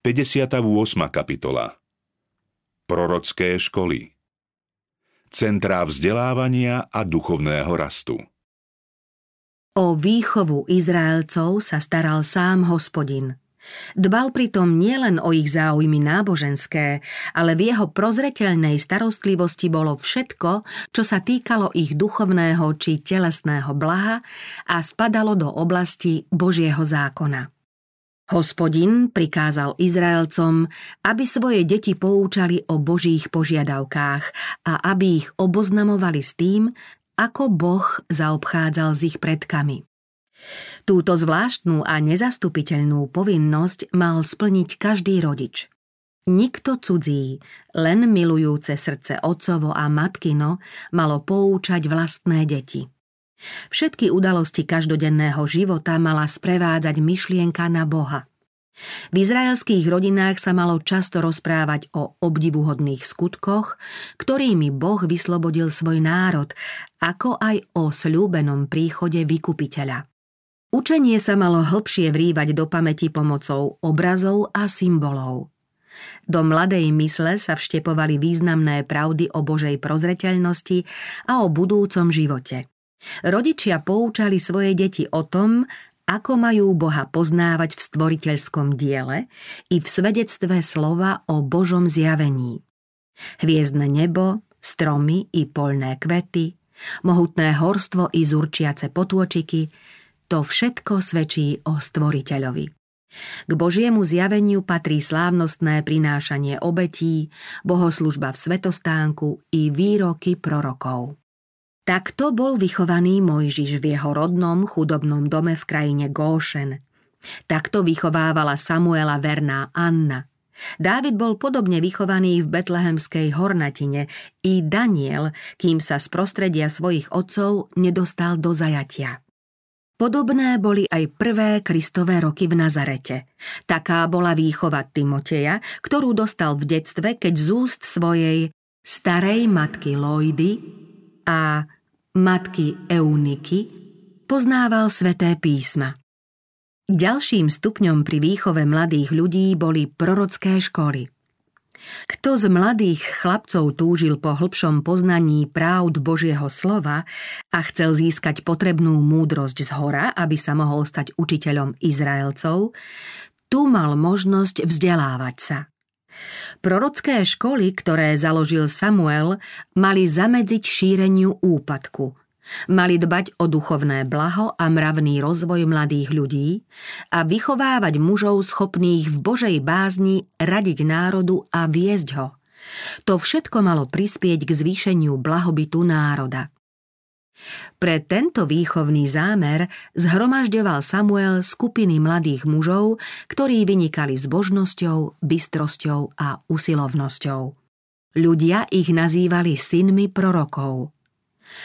58. kapitola Prorocké školy Centrá vzdelávania a duchovného rastu O výchovu Izraelcov sa staral sám hospodin. Dbal pritom nielen o ich záujmy náboženské, ale v jeho prozreteľnej starostlivosti bolo všetko, čo sa týkalo ich duchovného či telesného blaha a spadalo do oblasti Božieho zákona. Hospodin prikázal Izraelcom, aby svoje deti poučali o Božích požiadavkách a aby ich oboznamovali s tým, ako Boh zaobchádzal s ich predkami. Túto zvláštnu a nezastupiteľnú povinnosť mal splniť každý rodič. Nikto cudzí, len milujúce srdce otcovo a matkino malo poučať vlastné deti. Všetky udalosti každodenného života mala sprevádzať myšlienka na Boha. V izraelských rodinách sa malo často rozprávať o obdivuhodných skutkoch, ktorými Boh vyslobodil svoj národ, ako aj o sľúbenom príchode vykupiteľa. Učenie sa malo hlbšie vrývať do pamäti pomocou obrazov a symbolov. Do mladej mysle sa vštepovali významné pravdy o Božej prozreteľnosti a o budúcom živote. Rodičia poučali svoje deti o tom, ako majú Boha poznávať v stvoriteľskom diele i v svedectve slova o Božom zjavení. Hviezdne nebo, stromy i poľné kvety, mohutné horstvo i zurčiace potôčiky, to všetko svedčí o stvoriteľovi. K Božiemu zjaveniu patrí slávnostné prinášanie obetí, bohoslužba v svetostánku i výroky prorokov. Takto bol vychovaný Mojžiš v jeho rodnom chudobnom dome v krajine Góšen. Takto vychovávala Samuela verná Anna. Dávid bol podobne vychovaný v betlehemskej hornatine i Daniel, kým sa z prostredia svojich otcov nedostal do zajatia. Podobné boli aj prvé Kristové roky v Nazarete. Taká bola výchova Timoteja, ktorú dostal v detstve, keď z úst svojej starej matky Lojdy a matky Euniky, poznával sveté písma. Ďalším stupňom pri výchove mladých ľudí boli prorocké školy. Kto z mladých chlapcov túžil po hlbšom poznaní právd Božieho slova a chcel získať potrebnú múdrosť z hora, aby sa mohol stať učiteľom Izraelcov, tu mal možnosť vzdelávať sa. Prorocké školy, ktoré založil Samuel, mali zamedziť šíreniu úpadku. Mali dbať o duchovné blaho a mravný rozvoj mladých ľudí a vychovávať mužov schopných v Božej bázni radiť národu a viesť ho. To všetko malo prispieť k zvýšeniu blahobytu národa. Pre tento výchovný zámer zhromažďoval Samuel skupiny mladých mužov, ktorí vynikali zbožnosťou, bystrosťou a usilovnosťou. Ľudia ich nazývali synmi prorokov.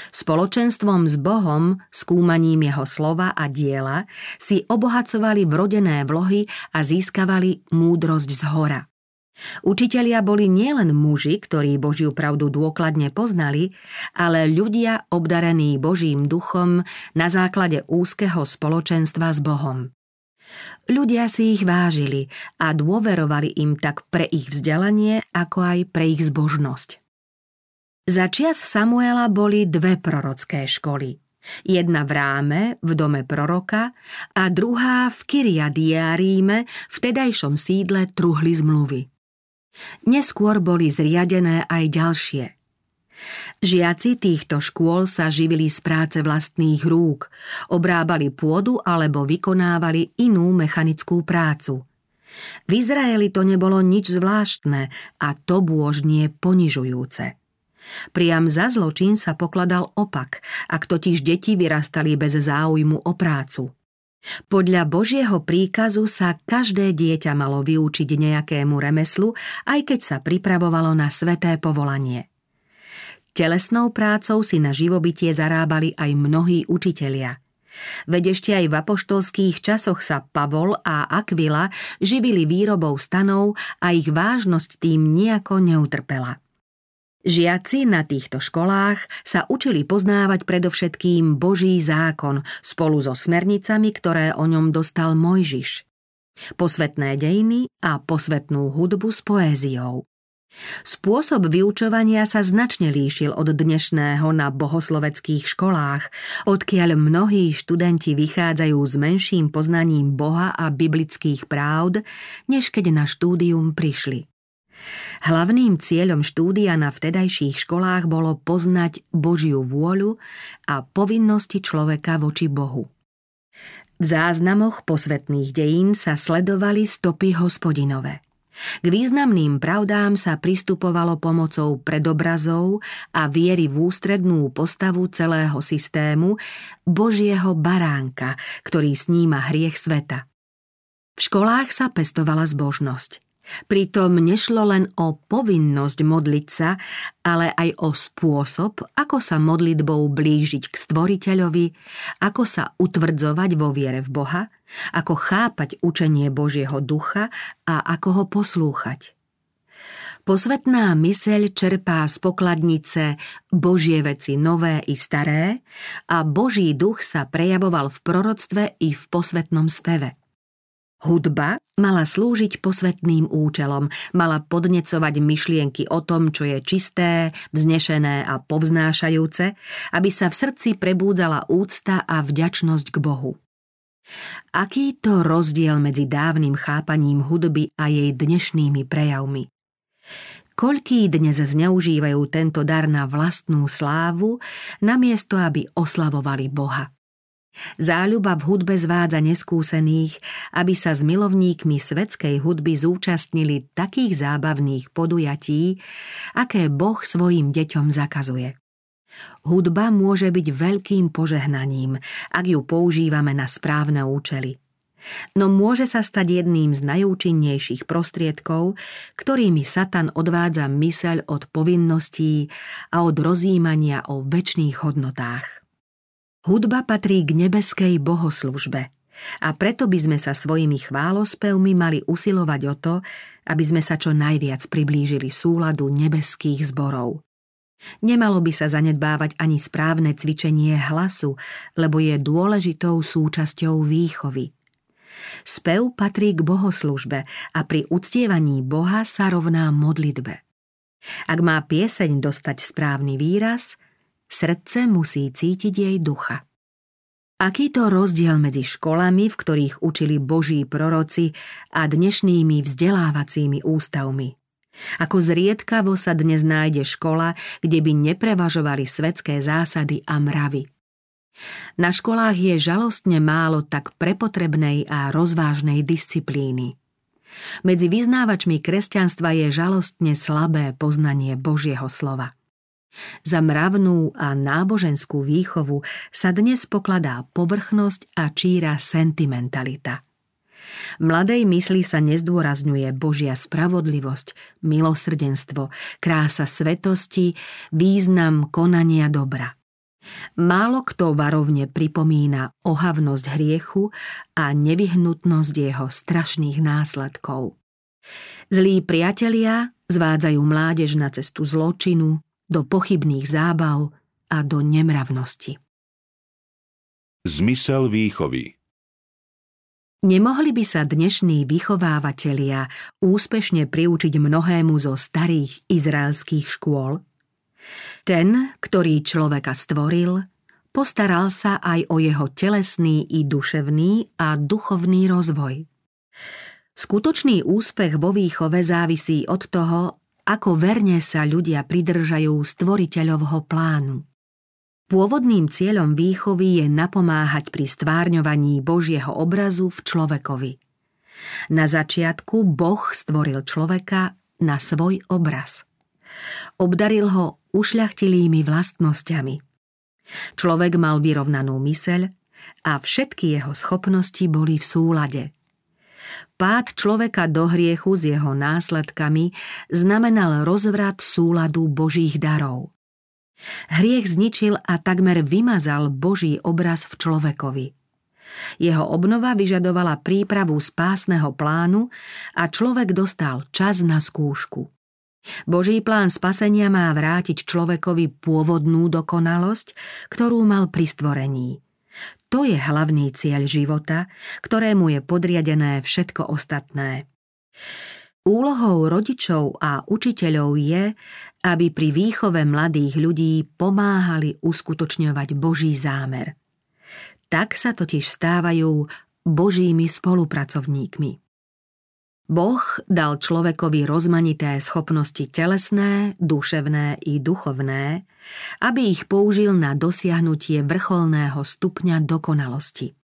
Spoločenstvom s Bohom, skúmaním jeho slova a diela si obohacovali vrodené vlohy a získavali múdrosť z hora. Učitelia boli nielen muži, ktorí Božiu pravdu dôkladne poznali, ale ľudia obdarení Božím duchom na základe úzkeho spoločenstva s Bohom. Ľudia si ich vážili a dôverovali im tak pre ich vzdelanie, ako aj pre ich zbožnosť. Za čias Samuela boli dve prorocké školy. Jedna v Ráme, v dome proroka a druhá v Kyriadiaríme, v tedajšom sídle truhly zmluvy. Neskôr boli zriadené aj ďalšie. Žiaci týchto škôl sa živili z práce vlastných rúk, obrábali pôdu alebo vykonávali inú mechanickú prácu. V Izraeli to nebolo nič zvláštne a to bôžnie ponižujúce. Priam za zločin sa pokladal opak, ak totiž deti vyrastali bez záujmu o prácu. Podľa Božieho príkazu sa každé dieťa malo vyučiť nejakému remeslu, aj keď sa pripravovalo na sveté povolanie. Telesnou prácou si na živobytie zarábali aj mnohí učitelia. Veď ešte aj v apoštolských časoch sa Pavol a Aquila živili výrobou stanov a ich vážnosť tým nejako neutrpela. Žiaci na týchto školách sa učili poznávať predovšetkým Boží zákon spolu so smernicami, ktoré o ňom dostal Mojžiš. posvetné dejiny a posvetnú hudbu s poéziou. Spôsob vyučovania sa značne líšil od dnešného na bohosloveckých školách, odkiaľ mnohí študenti vychádzajú s menším poznaním Boha a biblických právd, než keď na štúdium prišli. Hlavným cieľom štúdia na vtedajších školách bolo poznať Božiu vôľu a povinnosti človeka voči Bohu. V záznamoch posvetných dejín sa sledovali stopy hospodinové. K významným pravdám sa pristupovalo pomocou predobrazov a viery v ústrednú postavu celého systému Božieho baránka, ktorý sníma hriech sveta. V školách sa pestovala zbožnosť. Pritom nešlo len o povinnosť modliť sa, ale aj o spôsob, ako sa modlitbou blížiť k stvoriteľovi, ako sa utvrdzovať vo viere v Boha, ako chápať učenie Božieho ducha a ako ho poslúchať. Posvetná myseľ čerpá z pokladnice Božie veci nové i staré a Boží duch sa prejavoval v proroctve i v posvetnom speve – Hudba mala slúžiť posvetným účelom, mala podnecovať myšlienky o tom, čo je čisté, vznešené a povznášajúce, aby sa v srdci prebúdzala úcta a vďačnosť k Bohu. Aký to rozdiel medzi dávnym chápaním hudby a jej dnešnými prejavmi? Koľký dnes zneužívajú tento dar na vlastnú slávu, namiesto aby oslavovali Boha? Záľuba v hudbe zvádza neskúsených, aby sa s milovníkmi svetskej hudby zúčastnili takých zábavných podujatí, aké Boh svojim deťom zakazuje. Hudba môže byť veľkým požehnaním, ak ju používame na správne účely. No môže sa stať jedným z najúčinnejších prostriedkov, ktorými Satan odvádza myseľ od povinností a od rozjímania o väčšných hodnotách. Hudba patrí k nebeskej bohoslužbe a preto by sme sa svojimi chválospevmi mali usilovať o to, aby sme sa čo najviac priblížili súladu nebeských zborov. Nemalo by sa zanedbávať ani správne cvičenie hlasu, lebo je dôležitou súčasťou výchovy. Spev patrí k bohoslužbe a pri uctievaní Boha sa rovná modlitbe. Ak má pieseň dostať správny výraz, Srdce musí cítiť jej ducha. Aký to rozdiel medzi školami, v ktorých učili boží proroci a dnešnými vzdelávacími ústavmi? Ako zriedkavo sa dnes nájde škola, kde by neprevažovali svetské zásady a mravy. Na školách je žalostne málo tak prepotrebnej a rozvážnej disciplíny. Medzi vyznávačmi kresťanstva je žalostne slabé poznanie Božieho slova. Za mravnú a náboženskú výchovu sa dnes pokladá povrchnosť a číra sentimentalita. Mladej mysli sa nezdôrazňuje Božia spravodlivosť, milosrdenstvo, krása svetosti, význam konania dobra. Málo kto varovne pripomína ohavnosť hriechu a nevyhnutnosť jeho strašných následkov. Zlí priatelia zvádzajú mládež na cestu zločinu, do pochybných zábav a do nemravnosti. Zmysel výchovy Nemohli by sa dnešní vychovávateľia úspešne priučiť mnohému zo starých izraelských škôl? Ten, ktorý človeka stvoril, postaral sa aj o jeho telesný i duševný a duchovný rozvoj. Skutočný úspech vo výchove závisí od toho, ako verne sa ľudia pridržajú stvoriteľovho plánu. Pôvodným cieľom výchovy je napomáhať pri stvárňovaní Božieho obrazu v človekovi. Na začiatku Boh stvoril človeka na svoj obraz. Obdaril ho ušľachtilými vlastnosťami. Človek mal vyrovnanú myseľ a všetky jeho schopnosti boli v súlade – Pád človeka do hriechu s jeho následkami znamenal rozvrat súladu Božích darov. Hriech zničil a takmer vymazal Boží obraz v človekovi. Jeho obnova vyžadovala prípravu spásneho plánu a človek dostal čas na skúšku. Boží plán spasenia má vrátiť človekovi pôvodnú dokonalosť, ktorú mal pri stvorení. To je hlavný cieľ života, ktorému je podriadené všetko ostatné. Úlohou rodičov a učiteľov je, aby pri výchove mladých ľudí pomáhali uskutočňovať Boží zámer. Tak sa totiž stávajú Božími spolupracovníkmi. Boh dal človekovi rozmanité schopnosti telesné, duševné i duchovné, aby ich použil na dosiahnutie vrcholného stupňa dokonalosti.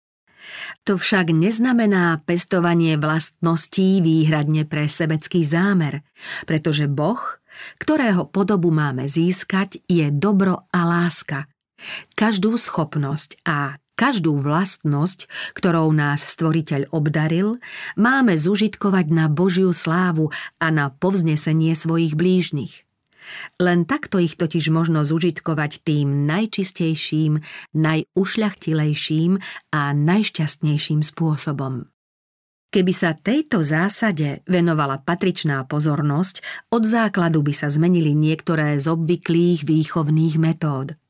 To však neznamená pestovanie vlastností výhradne pre sebecký zámer, pretože Boh, ktorého podobu máme získať, je dobro a láska. Každú schopnosť a každú vlastnosť, ktorou nás stvoriteľ obdaril, máme zužitkovať na Božiu slávu a na povznesenie svojich blížnych. Len takto ich totiž možno zužitkovať tým najčistejším, najušľachtilejším a najšťastnejším spôsobom. Keby sa tejto zásade venovala patričná pozornosť, od základu by sa zmenili niektoré z obvyklých výchovných metód –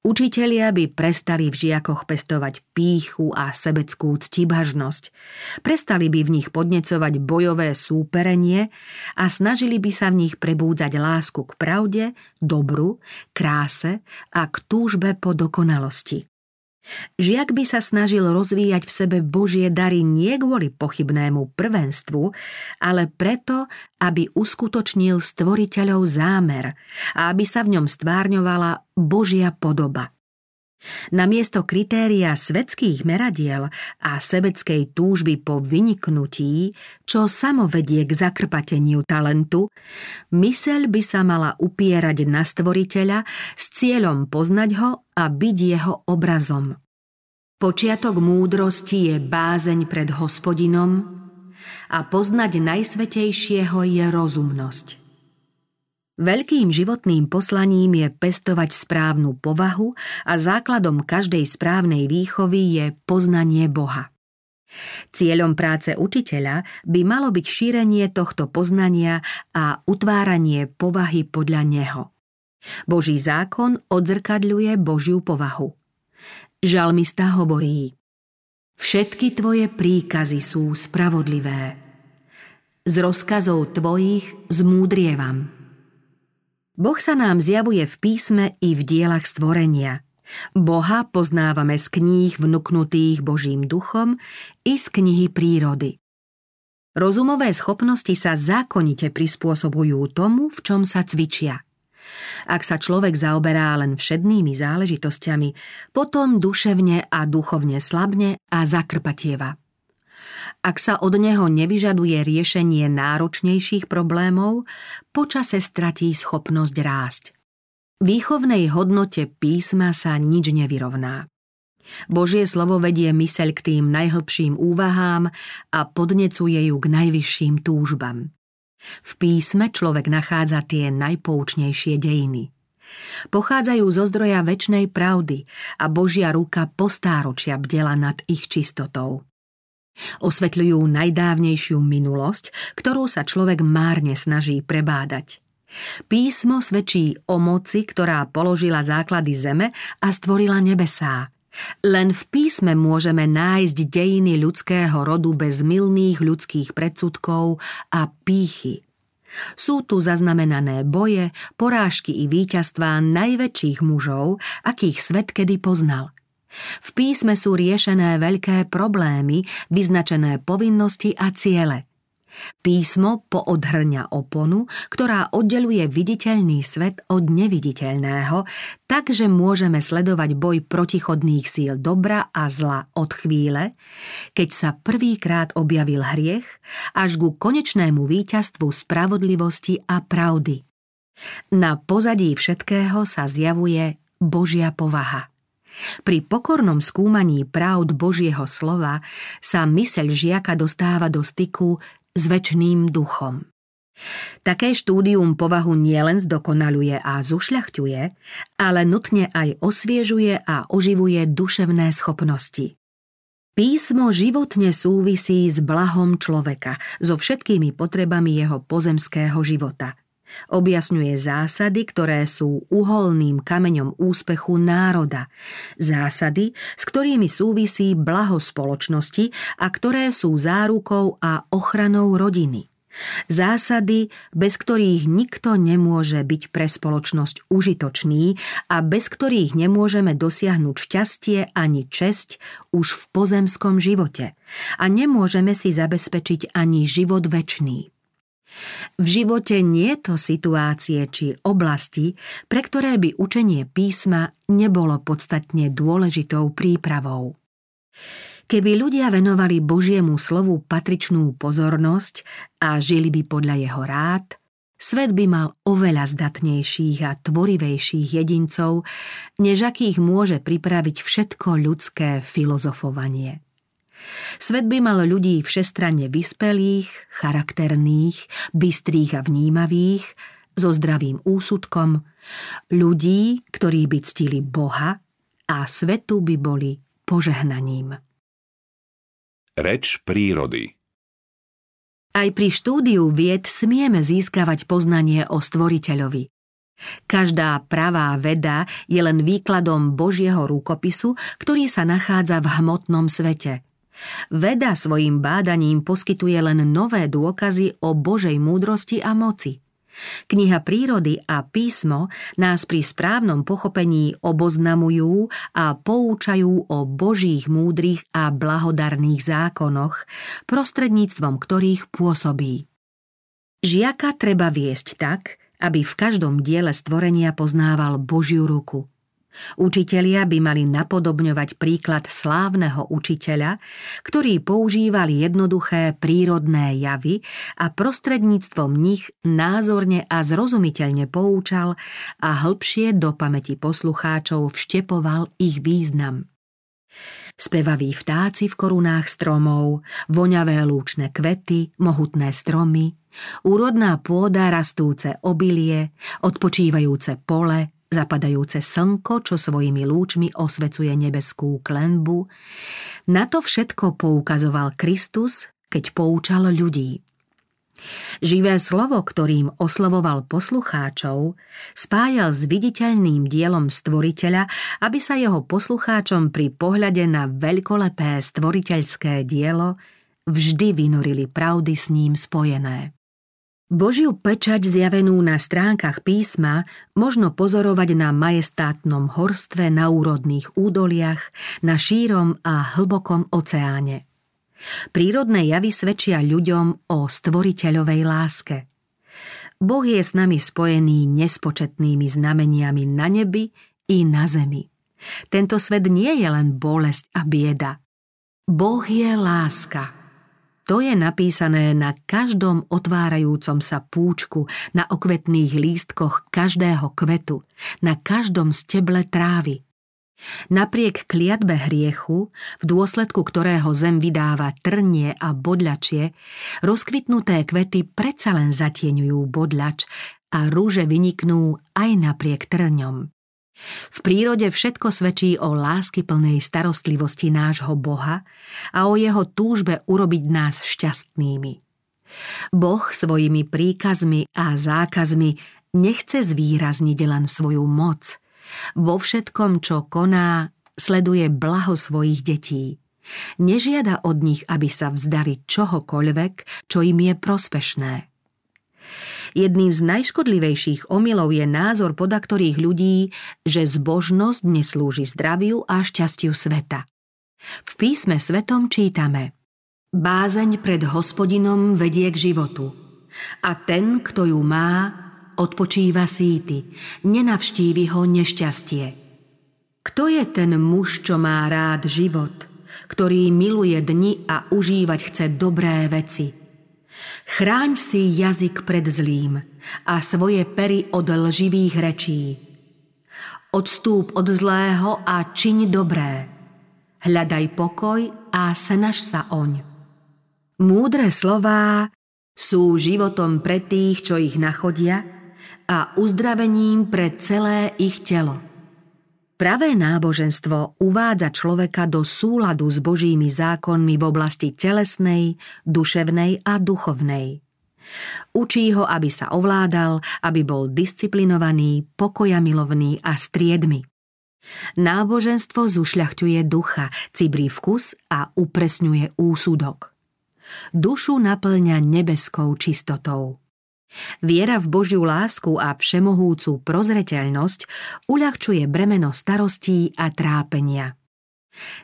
Učitelia by prestali v žiakoch pestovať píchu a sebeckú ctibažnosť. Prestali by v nich podnecovať bojové súperenie a snažili by sa v nich prebúdzať lásku k pravde, dobru, kráse a k túžbe po dokonalosti. Žiak by sa snažil rozvíjať v sebe Božie dary nie kvôli pochybnému prvenstvu, ale preto, aby uskutočnil stvoriteľov zámer a aby sa v ňom stvárňovala Božia podoba. Namiesto kritéria svetských meradiel a sebeckej túžby po vyniknutí, čo samo vedie k zakrpateniu talentu, myseľ by sa mala upierať na stvoriteľa s cieľom poznať ho a byť jeho obrazom. Počiatok múdrosti je bázeň pred hospodinom a poznať najsvetejšieho je rozumnosť. Veľkým životným poslaním je pestovať správnu povahu a základom každej správnej výchovy je poznanie Boha. Cieľom práce učiteľa by malo byť šírenie tohto poznania a utváranie povahy podľa neho. Boží zákon odzrkadľuje Božiu povahu. Žalmista hovorí Všetky tvoje príkazy sú spravodlivé. Z rozkazov tvojich zmúdrievam. Boh sa nám zjavuje v písme i v dielach stvorenia. Boha poznávame z kníh vnuknutých Božím duchom i z knihy prírody. Rozumové schopnosti sa zákonite prispôsobujú tomu, v čom sa cvičia. Ak sa človek zaoberá len všednými záležitosťami, potom duševne a duchovne slabne a zakrpatieva ak sa od neho nevyžaduje riešenie náročnejších problémov, počase stratí schopnosť rásť. Výchovnej hodnote písma sa nič nevyrovná. Božie slovo vedie myseľ k tým najhlbším úvahám a podnecuje ju k najvyšším túžbam. V písme človek nachádza tie najpoučnejšie dejiny. Pochádzajú zo zdroja väčšnej pravdy a Božia ruka postáročia bdela nad ich čistotou. Osvetľujú najdávnejšiu minulosť, ktorú sa človek márne snaží prebádať. Písmo svedčí o moci, ktorá položila základy zeme a stvorila nebesá. Len v písme môžeme nájsť dejiny ľudského rodu bez milných ľudských predsudkov a pýchy. Sú tu zaznamenané boje, porážky i víťazstvá najväčších mužov, akých svet kedy poznal – v písme sú riešené veľké problémy, vyznačené povinnosti a ciele. Písmo poodhrňa oponu, ktorá oddeluje viditeľný svet od neviditeľného, takže môžeme sledovať boj protichodných síl dobra a zla od chvíle, keď sa prvýkrát objavil hriech, až ku konečnému víťazstvu spravodlivosti a pravdy. Na pozadí všetkého sa zjavuje Božia povaha. Pri pokornom skúmaní pravd Božieho slova sa myseľ žiaka dostáva do styku s väčšným duchom. Také štúdium povahu nielen zdokonaluje a zušľachťuje, ale nutne aj osviežuje a oživuje duševné schopnosti. Písmo životne súvisí s blahom človeka, so všetkými potrebami jeho pozemského života – Objasňuje zásady, ktoré sú uholným kameňom úspechu národa. Zásady, s ktorými súvisí blaho spoločnosti a ktoré sú zárukou a ochranou rodiny. Zásady, bez ktorých nikto nemôže byť pre spoločnosť užitočný a bez ktorých nemôžeme dosiahnuť šťastie ani česť už v pozemskom živote a nemôžeme si zabezpečiť ani život väčší. V živote nie je to situácie či oblasti, pre ktoré by učenie písma nebolo podstatne dôležitou prípravou. Keby ľudia venovali Božiemu slovu patričnú pozornosť a žili by podľa jeho rád, svet by mal oveľa zdatnejších a tvorivejších jedincov, než akých môže pripraviť všetko ľudské filozofovanie. Svet by mal ľudí všestranne vyspelých, charakterných, bystrých a vnímavých, so zdravým úsudkom, ľudí, ktorí by ctili Boha a svetu by boli požehnaním. Reč prírody Aj pri štúdiu vied smieme získavať poznanie o stvoriteľovi. Každá pravá veda je len výkladom Božieho rúkopisu, ktorý sa nachádza v hmotnom svete. Veda svojim bádaním poskytuje len nové dôkazy o Božej múdrosti a moci – Kniha prírody a písmo nás pri správnom pochopení oboznamujú a poučajú o božích múdrych a blahodarných zákonoch, prostredníctvom ktorých pôsobí. Žiaka treba viesť tak, aby v každom diele stvorenia poznával Božiu ruku – Učitelia by mali napodobňovať príklad slávneho učiteľa, ktorý používal jednoduché prírodné javy a prostredníctvom nich názorne a zrozumiteľne poučal a hĺbšie do pamäti poslucháčov vštepoval ich význam. Spevaví vtáci v korunách stromov, voňavé lúčne kvety, mohutné stromy, úrodná pôda rastúce obilie, odpočívajúce pole, zapadajúce slnko, čo svojimi lúčmi osvecuje nebeskú klenbu, na to všetko poukazoval Kristus, keď poučal ľudí. Živé slovo, ktorým oslovoval poslucháčov, spájal s viditeľným dielom stvoriteľa, aby sa jeho poslucháčom pri pohľade na veľkolepé stvoriteľské dielo vždy vynorili pravdy s ním spojené. Božiu pečať zjavenú na stránkach písma možno pozorovať na majestátnom horstve na úrodných údoliach, na šírom a hlbokom oceáne. Prírodné javy svedčia ľuďom o stvoriteľovej láske. Boh je s nami spojený nespočetnými znameniami na nebi i na zemi. Tento svet nie je len bolesť a bieda. Boh je láska – to je napísané na každom otvárajúcom sa púčku, na okvetných lístkoch každého kvetu, na každom steble trávy. Napriek kliatbe hriechu, v dôsledku ktorého zem vydáva trnie a bodľačie, rozkvitnuté kvety predsa len zatieňujú bodľač a rúže vyniknú aj napriek trňom. V prírode všetko svedčí o lásky plnej starostlivosti nášho Boha a o jeho túžbe urobiť nás šťastnými. Boh svojimi príkazmi a zákazmi nechce zvýrazniť len svoju moc. Vo všetkom, čo koná, sleduje blaho svojich detí. Nežiada od nich, aby sa vzdali čohokoľvek, čo im je prospešné. Jedným z najškodlivejších omylov je názor poda ktorých ľudí, že zbožnosť neslúži zdraviu a šťastiu sveta. V písme svetom čítame Bázeň pred hospodinom vedie k životu a ten, kto ju má, odpočíva síty, nenavštívi ho nešťastie. Kto je ten muž, čo má rád život, ktorý miluje dni a užívať chce dobré veci – Chráň si jazyk pred zlým a svoje pery od lživých rečí. Odstúp od zlého a čiň dobré. Hľadaj pokoj a snaž sa oň. Múdre slová sú životom pre tých, čo ich nachodia a uzdravením pre celé ich telo. Pravé náboženstvo uvádza človeka do súladu s Božími zákonmi v oblasti telesnej, duševnej a duchovnej. Učí ho, aby sa ovládal, aby bol disciplinovaný, pokoja milovný a striedmy. Náboženstvo zušľachťuje ducha, cibrí vkus a upresňuje úsudok. Dušu naplňa nebeskou čistotou. Viera v Božiu lásku a všemohúcu prozreteľnosť uľahčuje bremeno starostí a trápenia.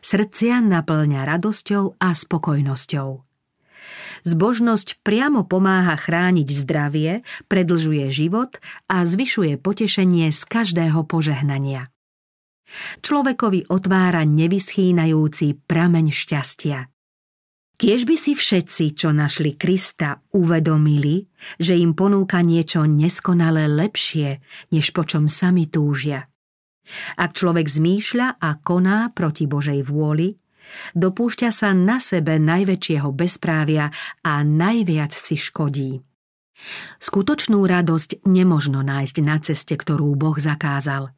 Srdcia naplňa radosťou a spokojnosťou. Zbožnosť priamo pomáha chrániť zdravie, predlžuje život a zvyšuje potešenie z každého požehnania. Človekovi otvára nevyschýnajúci prameň šťastia. Kiež by si všetci, čo našli Krista, uvedomili, že im ponúka niečo neskonale lepšie, než po čom sami túžia. Ak človek zmýšľa a koná proti Božej vôli, dopúšťa sa na sebe najväčšieho bezprávia a najviac si škodí. Skutočnú radosť nemožno nájsť na ceste, ktorú Boh zakázal.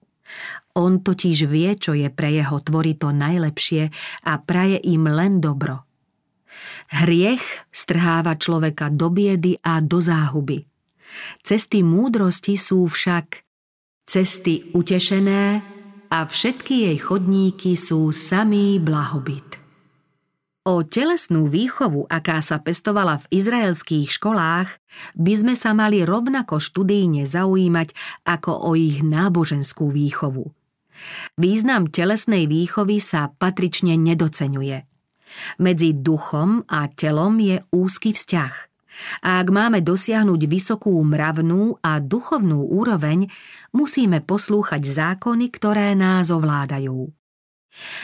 On totiž vie, čo je pre jeho tvory to najlepšie a praje im len dobro – Hriech strháva človeka do biedy a do záhuby. Cesty múdrosti sú však cesty utešené a všetky jej chodníky sú samý blahobyt. O telesnú výchovu, aká sa pestovala v izraelských školách, by sme sa mali rovnako študijne zaujímať ako o ich náboženskú výchovu. Význam telesnej výchovy sa patrične nedocenuje – medzi duchom a telom je úzky vzťah. A ak máme dosiahnuť vysokú mravnú a duchovnú úroveň, musíme poslúchať zákony, ktoré nás ovládajú.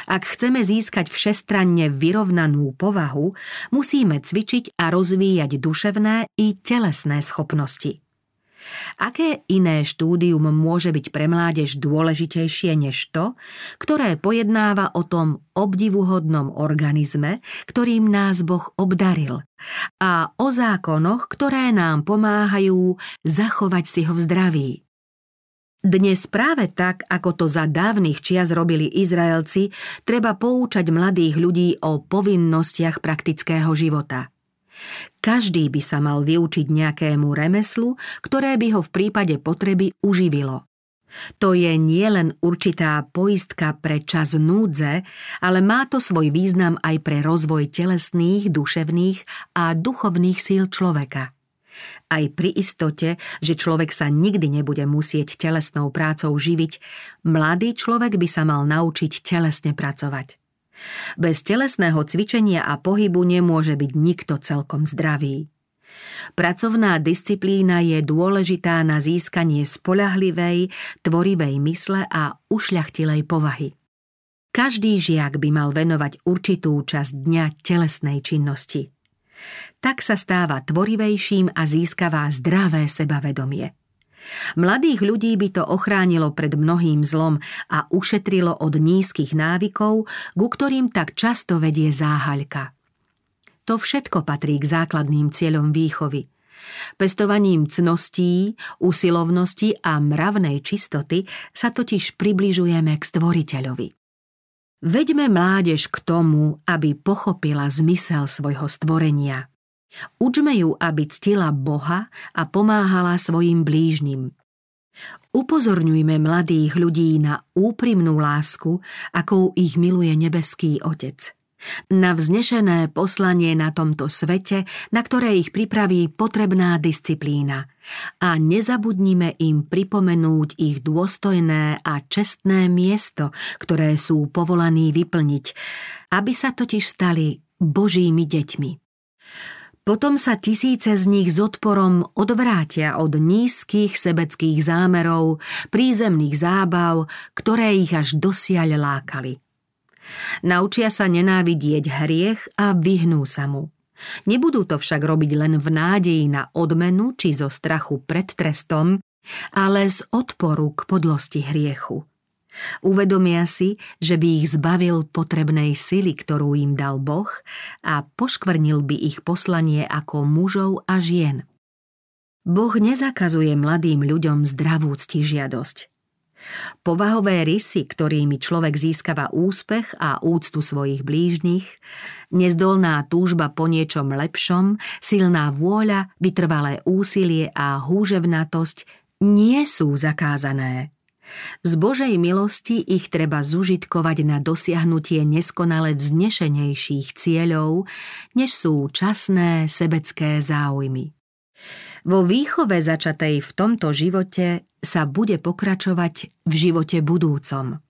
Ak chceme získať všestranne vyrovnanú povahu, musíme cvičiť a rozvíjať duševné i telesné schopnosti. Aké iné štúdium môže byť pre mládež dôležitejšie než to, ktoré pojednáva o tom obdivuhodnom organizme, ktorým nás Boh obdaril a o zákonoch, ktoré nám pomáhajú zachovať si ho v zdraví. Dnes práve tak, ako to za dávnych čias robili Izraelci, treba poučať mladých ľudí o povinnostiach praktického života – každý by sa mal vyučiť nejakému remeslu, ktoré by ho v prípade potreby uživilo. To je nielen určitá poistka pre čas núdze, ale má to svoj význam aj pre rozvoj telesných, duševných a duchovných síl človeka. Aj pri istote, že človek sa nikdy nebude musieť telesnou prácou živiť, mladý človek by sa mal naučiť telesne pracovať. Bez telesného cvičenia a pohybu nemôže byť nikto celkom zdravý. Pracovná disciplína je dôležitá na získanie spolahlivej, tvorivej mysle a ušľachtilej povahy. Každý žiak by mal venovať určitú časť dňa telesnej činnosti. Tak sa stáva tvorivejším a získava zdravé sebavedomie. Mladých ľudí by to ochránilo pred mnohým zlom a ušetrilo od nízkych návykov, ku ktorým tak často vedie záhaľka. To všetko patrí k základným cieľom výchovy. Pestovaním cností, usilovnosti a mravnej čistoty sa totiž približujeme k stvoriteľovi. Veďme mládež k tomu, aby pochopila zmysel svojho stvorenia – Učme ju, aby ctila Boha a pomáhala svojim blížnym. Upozorňujme mladých ľudí na úprimnú lásku, akou ich miluje nebeský Otec. Na vznešené poslanie na tomto svete, na ktoré ich pripraví potrebná disciplína. A nezabudnime im pripomenúť ich dôstojné a čestné miesto, ktoré sú povolaní vyplniť, aby sa totiž stali Božími deťmi. Potom sa tisíce z nich s odporom odvrátia od nízkych sebeckých zámerov, prízemných zábav, ktoré ich až dosiaľ lákali. Naučia sa nenávidieť hriech a vyhnú sa mu. Nebudú to však robiť len v nádeji na odmenu či zo strachu pred trestom, ale z odporu k podlosti hriechu. Uvedomia si, že by ich zbavil potrebnej sily, ktorú im dal Boh a poškvrnil by ich poslanie ako mužov a žien. Boh nezakazuje mladým ľuďom zdravú ctižiadosť. Povahové rysy, ktorými človek získava úspech a úctu svojich blížnych, nezdolná túžba po niečom lepšom, silná vôľa, vytrvalé úsilie a húževnatosť nie sú zakázané. Z Božej milosti ich treba zužitkovať na dosiahnutie neskonale vznešenejších cieľov, než sú časné sebecké záujmy. Vo výchove začatej v tomto živote sa bude pokračovať v živote budúcom.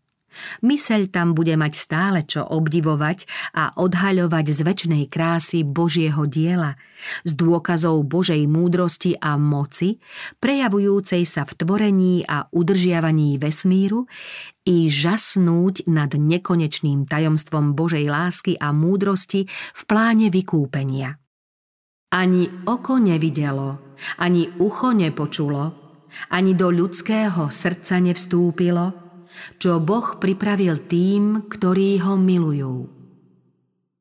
Myseľ tam bude mať stále čo obdivovať a odhaľovať z väčšnej krásy Božieho diela, z dôkazov Božej múdrosti a moci, prejavujúcej sa v tvorení a udržiavaní vesmíru, i žasnúť nad nekonečným tajomstvom Božej lásky a múdrosti v pláne vykúpenia. Ani oko nevidelo, ani ucho nepočulo, ani do ľudského srdca nevstúpilo, čo Boh pripravil tým, ktorí ho milujú.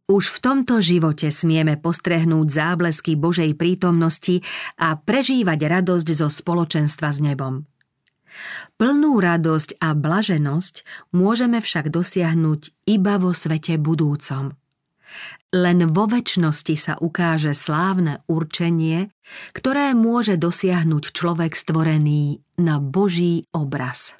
Už v tomto živote smieme postrehnúť záblesky Božej prítomnosti a prežívať radosť zo spoločenstva s nebom. Plnú radosť a blaženosť môžeme však dosiahnuť iba vo svete budúcom. Len vo väčšnosti sa ukáže slávne určenie, ktoré môže dosiahnuť človek stvorený na Boží obraz.